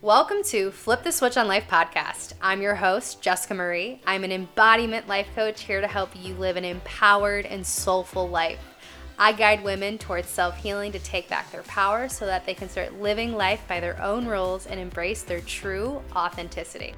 Welcome to Flip the Switch on Life podcast. I'm your host, Jessica Marie. I'm an embodiment life coach here to help you live an empowered and soulful life. I guide women towards self healing to take back their power so that they can start living life by their own rules and embrace their true authenticity.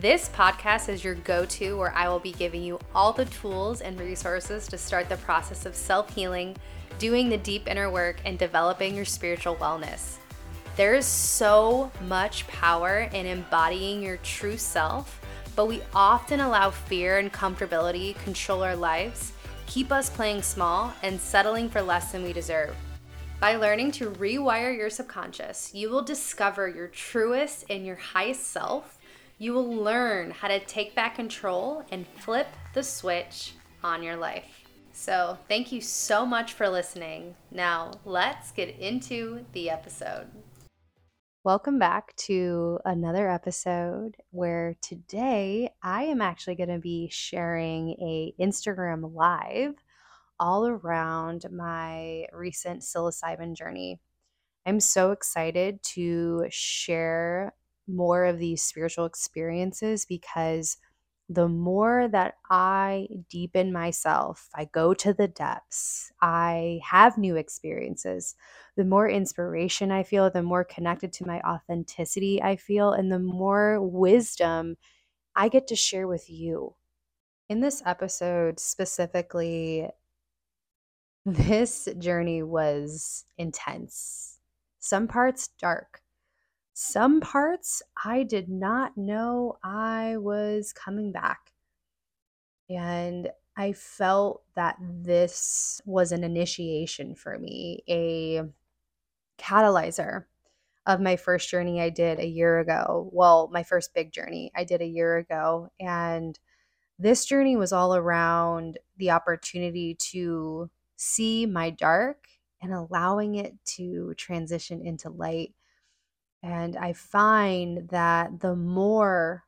This podcast is your go to where I will be giving you all the tools and resources to start the process of self healing, doing the deep inner work, and developing your spiritual wellness. There is so much power in embodying your true self, but we often allow fear and comfortability control our lives, keep us playing small, and settling for less than we deserve. By learning to rewire your subconscious, you will discover your truest and your highest self. You will learn how to take back control and flip the switch on your life. So, thank you so much for listening. Now, let's get into the episode. Welcome back to another episode where today I am actually going to be sharing a Instagram live all around my recent psilocybin journey. I'm so excited to share more of these spiritual experiences because the more that I deepen myself, I go to the depths, I have new experiences, the more inspiration I feel, the more connected to my authenticity I feel, and the more wisdom I get to share with you. In this episode specifically, this journey was intense, some parts dark some parts I did not know I was coming back. And I felt that this was an initiation for me, a catalyzer of my first journey I did a year ago. Well, my first big journey I did a year ago. And this journey was all around the opportunity to see my dark and allowing it to transition into light and I find that the more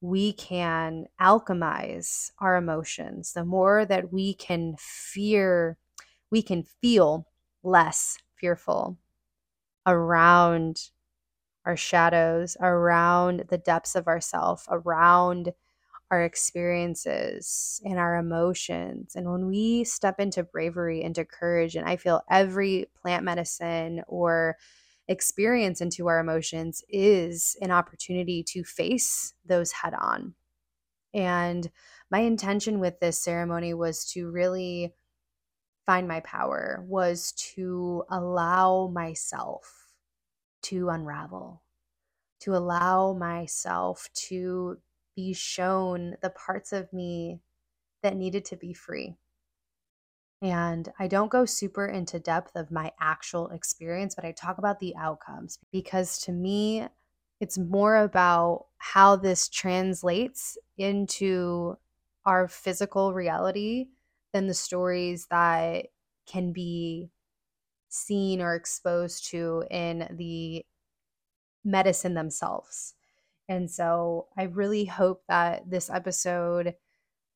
we can alchemize our emotions, the more that we can fear, we can feel less fearful around our shadows, around the depths of ourself, around our experiences and our emotions. And when we step into bravery, into courage, and I feel every plant medicine or experience into our emotions is an opportunity to face those head on. And my intention with this ceremony was to really find my power, was to allow myself to unravel, to allow myself to be shown the parts of me that needed to be free. And I don't go super into depth of my actual experience, but I talk about the outcomes because to me, it's more about how this translates into our physical reality than the stories that can be seen or exposed to in the medicine themselves. And so I really hope that this episode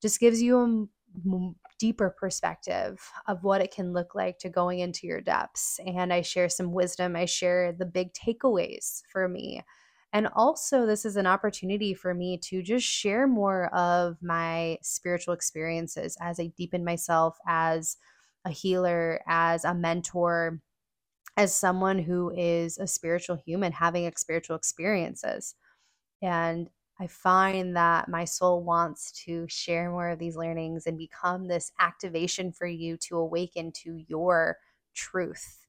just gives you a deeper perspective of what it can look like to going into your depths. And I share some wisdom, I share the big takeaways for me. And also, this is an opportunity for me to just share more of my spiritual experiences as I deepen myself as a healer, as a mentor, as someone who is a spiritual human having spiritual experiences. And I find that my soul wants to share more of these learnings and become this activation for you to awaken to your truth.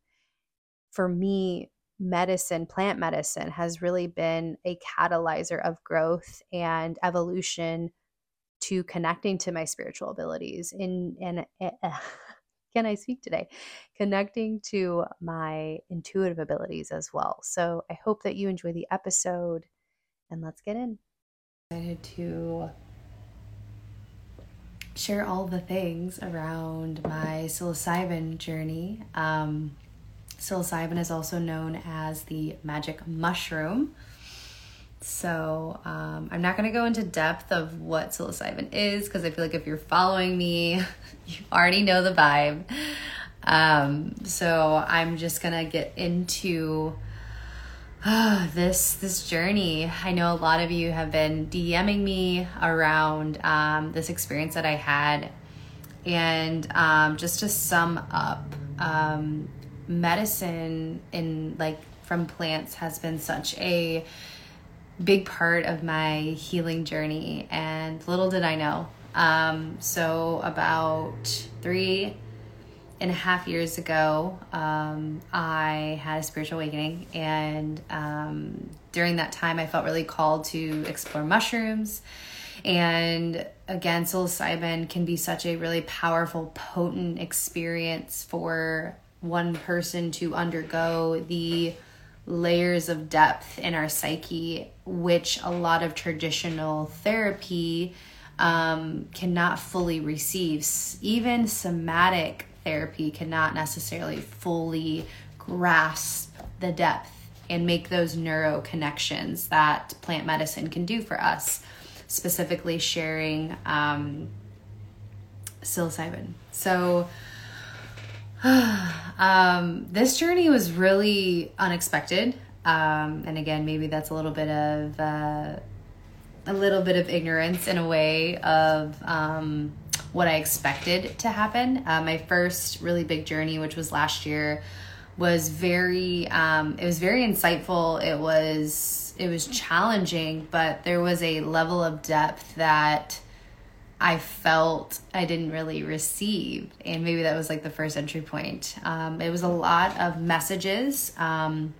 For me, medicine, plant medicine, has really been a catalyzer of growth and evolution to connecting to my spiritual abilities. In and uh, can I speak today? Connecting to my intuitive abilities as well. So I hope that you enjoy the episode, and let's get in excited to share all the things around my psilocybin journey. Um, psilocybin is also known as the magic mushroom. So, um, I'm not going to go into depth of what psilocybin is because I feel like if you're following me, you already know the vibe. Um, so, I'm just going to get into Oh, this this journey. I know a lot of you have been DMing me around um, this experience that I had, and um, just to sum up, um, medicine in like from plants has been such a big part of my healing journey, and little did I know. Um, so about three and a half years ago, um, I had a spiritual awakening, and um, during that time, I felt really called to explore mushrooms. And again, psilocybin can be such a really powerful, potent experience for one person to undergo the layers of depth in our psyche, which a lot of traditional therapy um, cannot fully receive. Even somatic therapy cannot necessarily fully grasp the depth and make those neuro connections that plant medicine can do for us, specifically sharing um, psilocybin. So, um, this journey was really unexpected. Um, and again, maybe that's a little bit of uh, a little bit of ignorance in a way of um, what I expected to happen. Uh, my first really big journey, which was last year, was very um, it was very insightful. It was it was challenging, but there was a level of depth that I felt I didn't really receive, and maybe that was like the first entry point. Um, it was a lot of messages. Um,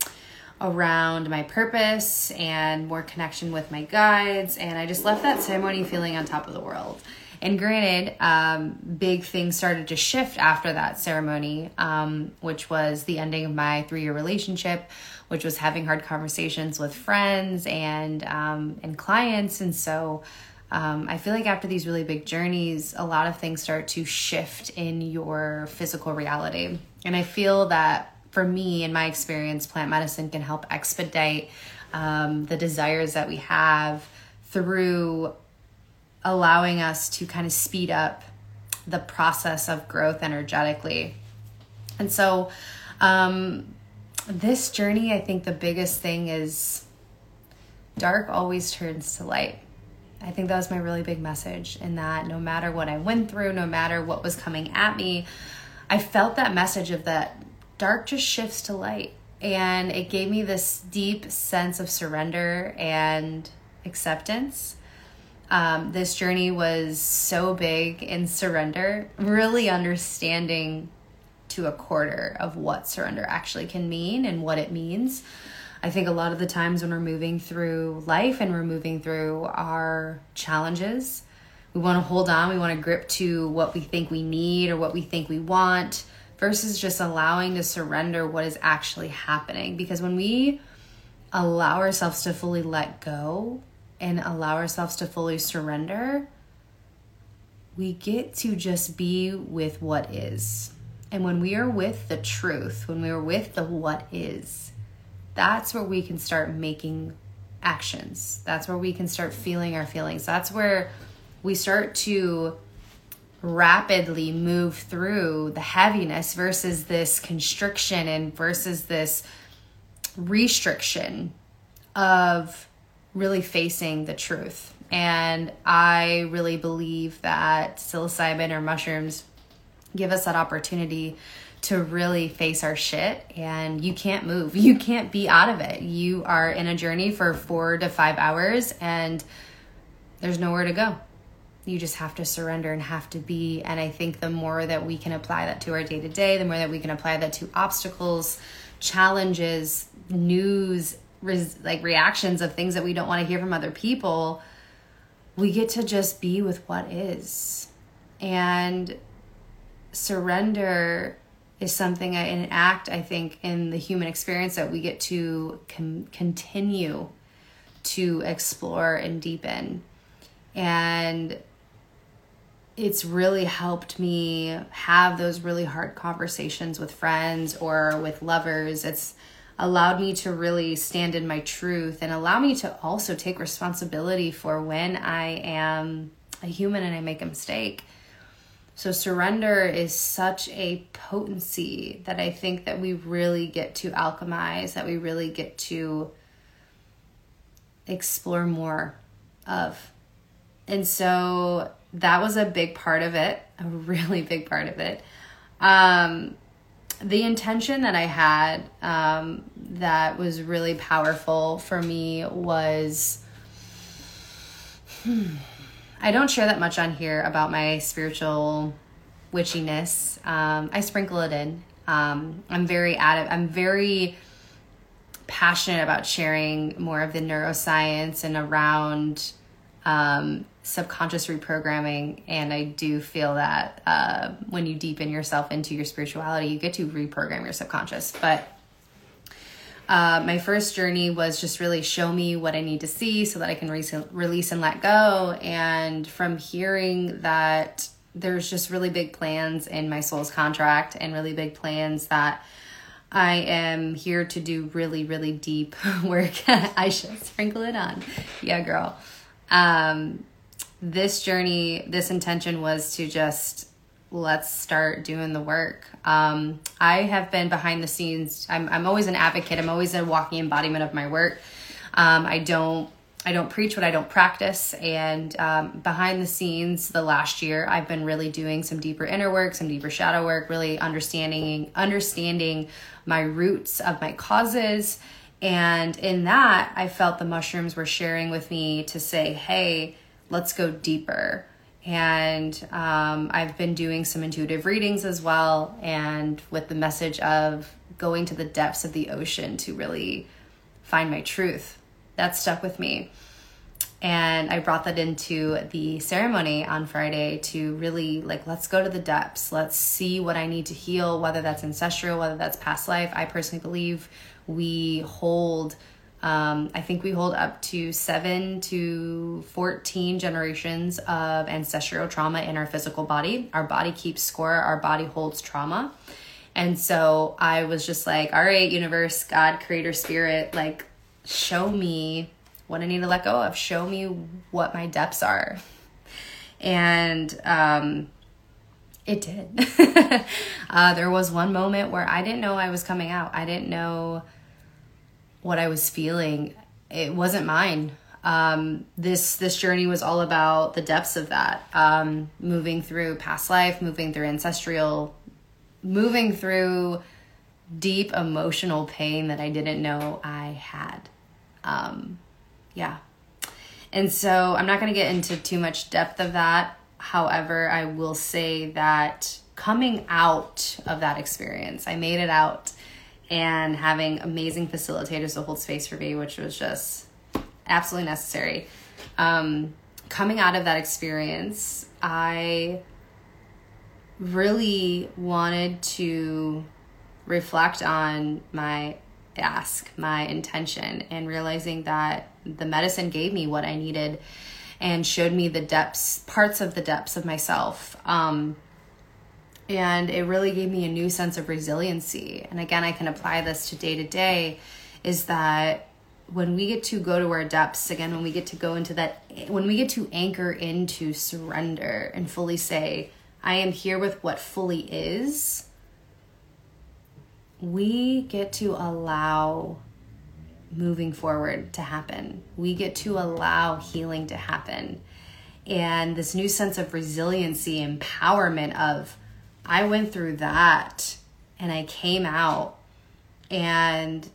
around my purpose and more connection with my guides. And I just left that ceremony feeling on top of the world. And granted, um, big things started to shift after that ceremony, um, which was the ending of my three year relationship, which was having hard conversations with friends and um, and clients. And so um, I feel like after these really big journeys, a lot of things start to shift in your physical reality. And I feel that for me, in my experience, plant medicine can help expedite um, the desires that we have through allowing us to kind of speed up the process of growth energetically. And so, um, this journey, I think the biggest thing is dark always turns to light. I think that was my really big message in that no matter what I went through, no matter what was coming at me, I felt that message of that dark just shifts to light. And it gave me this deep sense of surrender and acceptance um, this journey was so big in surrender, really understanding to a quarter of what surrender actually can mean and what it means. I think a lot of the times when we're moving through life and we're moving through our challenges, we want to hold on, we want to grip to what we think we need or what we think we want versus just allowing to surrender what is actually happening. Because when we allow ourselves to fully let go, and allow ourselves to fully surrender, we get to just be with what is. And when we are with the truth, when we are with the what is, that's where we can start making actions. That's where we can start feeling our feelings. That's where we start to rapidly move through the heaviness versus this constriction and versus this restriction of really facing the truth. And I really believe that psilocybin or mushrooms give us that opportunity to really face our shit and you can't move. You can't be out of it. You are in a journey for 4 to 5 hours and there's nowhere to go. You just have to surrender and have to be and I think the more that we can apply that to our day to day, the more that we can apply that to obstacles, challenges, news, res- like reactions of things that we don't want to hear from other people we get to just be with what is. And surrender is something an act i think in the human experience that we get to con- continue to explore and deepen. And it's really helped me have those really hard conversations with friends or with lovers. It's allowed me to really stand in my truth and allow me to also take responsibility for when I am a human and I make a mistake. So surrender is such a potency that I think that we really get to alchemize, that we really get to explore more of. And so that was a big part of it, a really big part of it. Um, the intention that I had um, that was really powerful for me was hmm, I don't share that much on here about my spiritual witchiness. Um, I sprinkle it in. Um, I'm very at I'm very passionate about sharing more of the neuroscience and around um, subconscious reprogramming. And I do feel that uh, when you deepen yourself into your spirituality, you get to reprogram your subconscious. But uh, my first journey was just really show me what I need to see so that I can re- release and let go. And from hearing that there's just really big plans in my soul's contract and really big plans that I am here to do really, really deep work. I should sprinkle it on. Yeah, girl. Um, this journey, this intention was to just let's start doing the work. Um, I have been behind the scenes. I'm, I'm always an advocate. I'm always a walking embodiment of my work. Um, I don't I don't preach what I don't practice. And um, behind the scenes, the last year, I've been really doing some deeper inner work, some deeper shadow work, really understanding understanding my roots of my causes. And in that, I felt the mushrooms were sharing with me to say, "Hey, let's go deeper." And um, I've been doing some intuitive readings as well, and with the message of going to the depths of the ocean to really find my truth that stuck with me. And I brought that into the ceremony on Friday to really like, let's go to the depths. Let's see what I need to heal, whether that's ancestral, whether that's past life. I personally believe we hold, um, I think we hold up to seven to 14 generations of ancestral trauma in our physical body. Our body keeps score, our body holds trauma. And so I was just like, all right, universe, God, creator, spirit, like, show me what I need to let go of. Show me what my depths are. And um, it did. uh, there was one moment where I didn't know I was coming out. I didn't know what I was feeling. It wasn't mine. Um, this this journey was all about the depths of that. Um, moving through past life, moving through ancestral, moving through deep emotional pain that I didn't know I had. Um, yeah. And so I'm not going to get into too much depth of that. However, I will say that coming out of that experience, I made it out and having amazing facilitators to hold space for me, which was just absolutely necessary. Um, coming out of that experience, I really wanted to reflect on my ask, my intention, and realizing that the medicine gave me what I needed and showed me the depths, parts of the depths of myself. Um, and it really gave me a new sense of resiliency. And again, I can apply this to day to day is that when we get to go to our depths, again, when we get to go into that, when we get to anchor into surrender and fully say, I am here with what fully is we get to allow moving forward to happen. We get to allow healing to happen. And this new sense of resiliency, empowerment of, I went through that and I came out and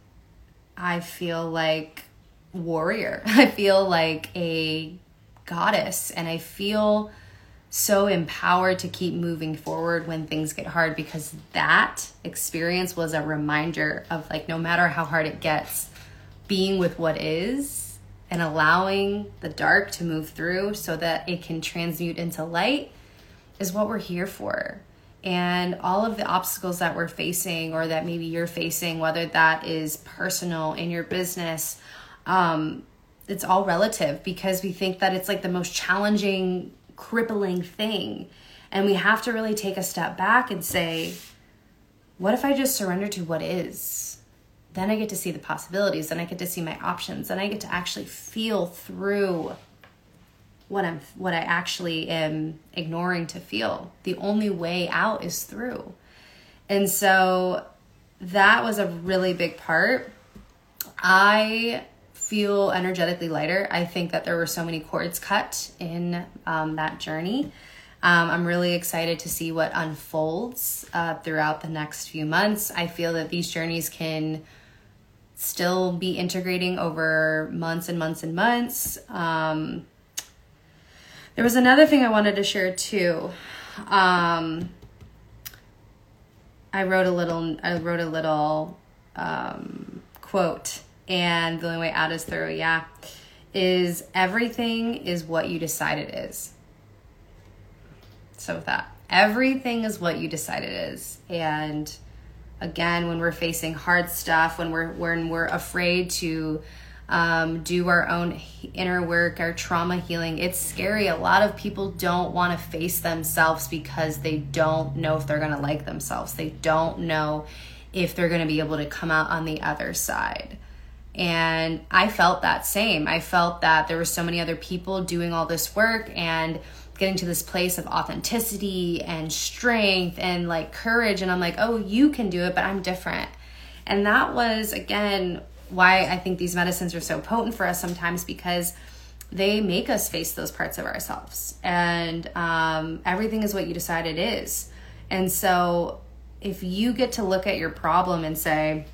I feel like warrior. I feel like a goddess and I feel so empowered to keep moving forward when things get hard because that experience was a reminder of like no matter how hard it gets being with what is and allowing the dark to move through so that it can transmute into light is what we're here for and all of the obstacles that we're facing or that maybe you're facing whether that is personal in your business um, it's all relative because we think that it's like the most challenging crippling thing. And we have to really take a step back and say, what if I just surrender to what is? Then I get to see the possibilities, then I get to see my options, then I get to actually feel through what I'm what I actually am ignoring to feel. The only way out is through. And so that was a really big part. I feel energetically lighter. I think that there were so many cords cut in um, that journey. Um, I'm really excited to see what unfolds uh, throughout the next few months. I feel that these journeys can still be integrating over months and months and months. Um, there was another thing I wanted to share too. Um, I wrote a little. I wrote a little um, quote, and the only way out is through. Yeah, is everything is what you decide it is. So with that, everything is what you decide it is, and again, when we're facing hard stuff, when we're when we're afraid to um, do our own inner work, our trauma healing. It's scary. A lot of people don't want to face themselves because they don't know if they're going to like themselves. They don't know if they're going to be able to come out on the other side. And I felt that same. I felt that there were so many other people doing all this work and getting to this place of authenticity and strength and like courage. And I'm like, oh, you can do it, but I'm different. And that was, again, why I think these medicines are so potent for us sometimes because they make us face those parts of ourselves. And um, everything is what you decide it is. And so if you get to look at your problem and say,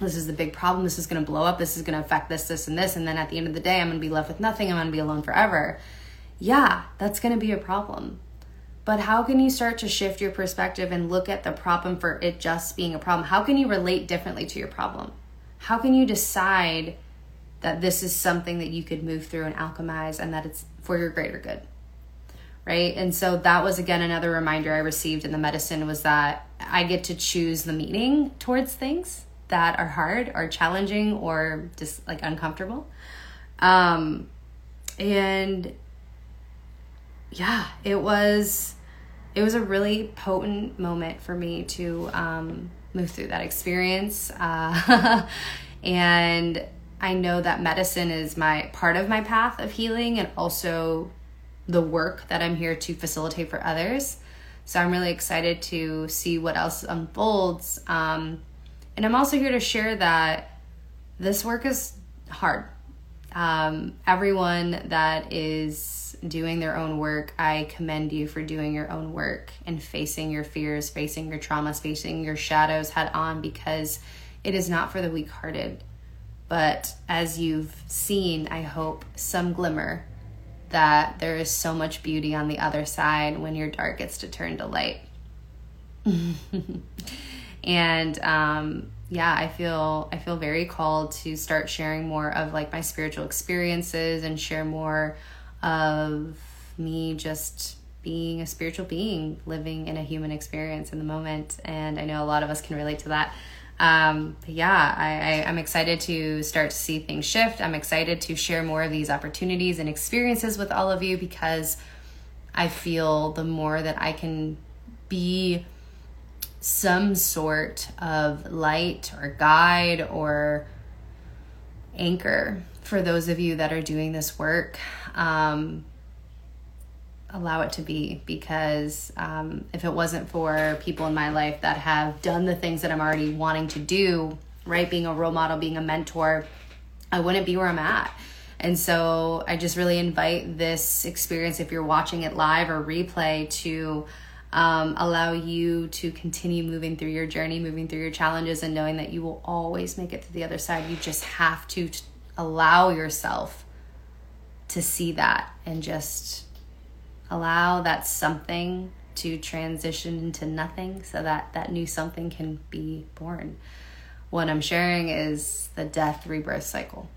this is the big problem, this is going to blow up, this is going to affect this, this, and this, and then at the end of the day, I'm going to be left with nothing, I'm going to be alone forever. Yeah, that's going to be a problem. But how can you start to shift your perspective and look at the problem for it just being a problem? How can you relate differently to your problem? How can you decide that this is something that you could move through and alchemize and that it's for your greater good? Right? And so that was again another reminder I received in the medicine was that I get to choose the meaning towards things that are hard or challenging or just like uncomfortable. Um and yeah, it was it was a really potent moment for me to um move through that experience. Uh, and I know that medicine is my part of my path of healing and also the work that I'm here to facilitate for others. So I'm really excited to see what else unfolds. Um, and I'm also here to share that this work is hard. Um, everyone that is doing their own work, I commend you for doing your own work and facing your fears, facing your traumas, facing your shadows head on because it is not for the weak hearted. But as you've seen, I hope, some glimmer that there is so much beauty on the other side when your dark gets to turn to light. and um, yeah, I feel I feel very called to start sharing more of like my spiritual experiences and share more of me just being a spiritual being living in a human experience in the moment. And i know a lot of us can relate to that. Um, yeah I, I, i'm excited to start to see things shift. I'm excited to share more of these opportunities and experiences with all of you because i feel the more that i can be some sort of light or guide or anchor for those of you that are doing this work um, allow it to be because um, if it wasn't for people in my life that have done the things that I'm already wanting to do, right, being a role model, being a mentor, I wouldn't be where I'm at. And so I just really invite this experience, if you're watching it live or replay, to um, allow you to continue moving through your journey, moving through your challenges, and knowing that you will always make it to the other side. You just have to allow yourself to see that and just allow that something to transition into nothing so that that new something can be born. What I'm sharing is the death rebirth cycle.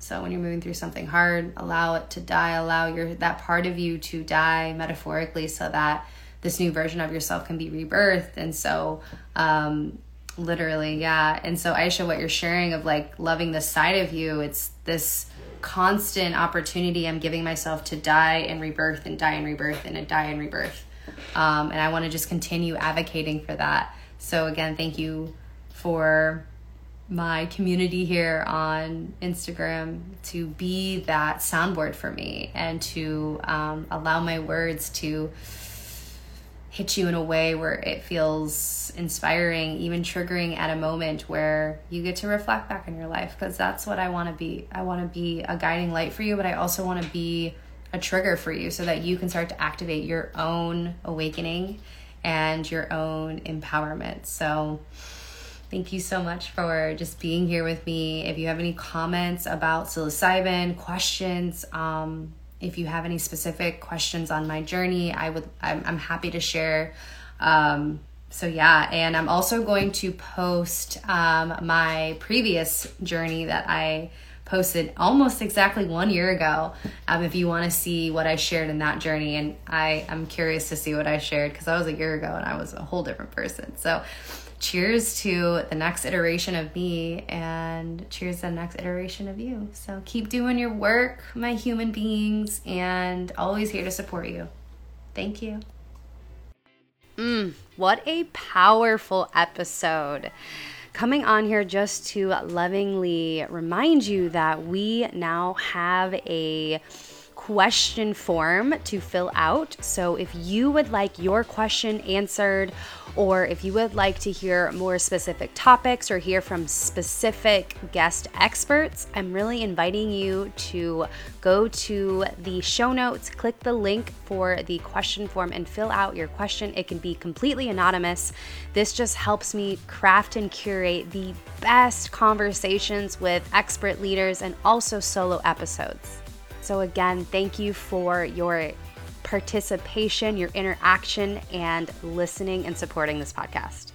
So when you're moving through something hard, allow it to die, allow your that part of you to die metaphorically so that this new version of yourself can be rebirthed. And so um literally, yeah. And so Aisha, what you're sharing of like loving the side of you, it's this constant opportunity I'm giving myself to die and rebirth and die and rebirth and die and rebirth. Um, and I want to just continue advocating for that. So, again, thank you for my community here on Instagram to be that soundboard for me and to um, allow my words to hit you in a way where it feels inspiring, even triggering at a moment where you get to reflect back on your life because that's what I want to be. I want to be a guiding light for you, but I also want to be a trigger for you so that you can start to activate your own awakening and your own empowerment. So, thank you so much for just being here with me. If you have any comments about psilocybin, questions, um, if you have any specific questions on my journey, I would I'm, I'm happy to share. Um, so yeah, and I'm also going to post um, my previous journey that I posted almost exactly one year ago. Um, if you want to see what I shared in that journey, and I I'm curious to see what I shared because that was a year ago and I was a whole different person. So cheers to the next iteration of me and cheers to the next iteration of you. So keep doing your work, my human beings, and always here to support you. Thank you. Mm, what a powerful episode. Coming on here just to lovingly remind you that we now have a question form to fill out. So if you would like your question answered, or if you would like to hear more specific topics or hear from specific guest experts, I'm really inviting you to go to the show notes, click the link for the question form, and fill out your question. It can be completely anonymous. This just helps me craft and curate the best conversations with expert leaders and also solo episodes. So, again, thank you for your participation, your interaction, and listening and supporting this podcast.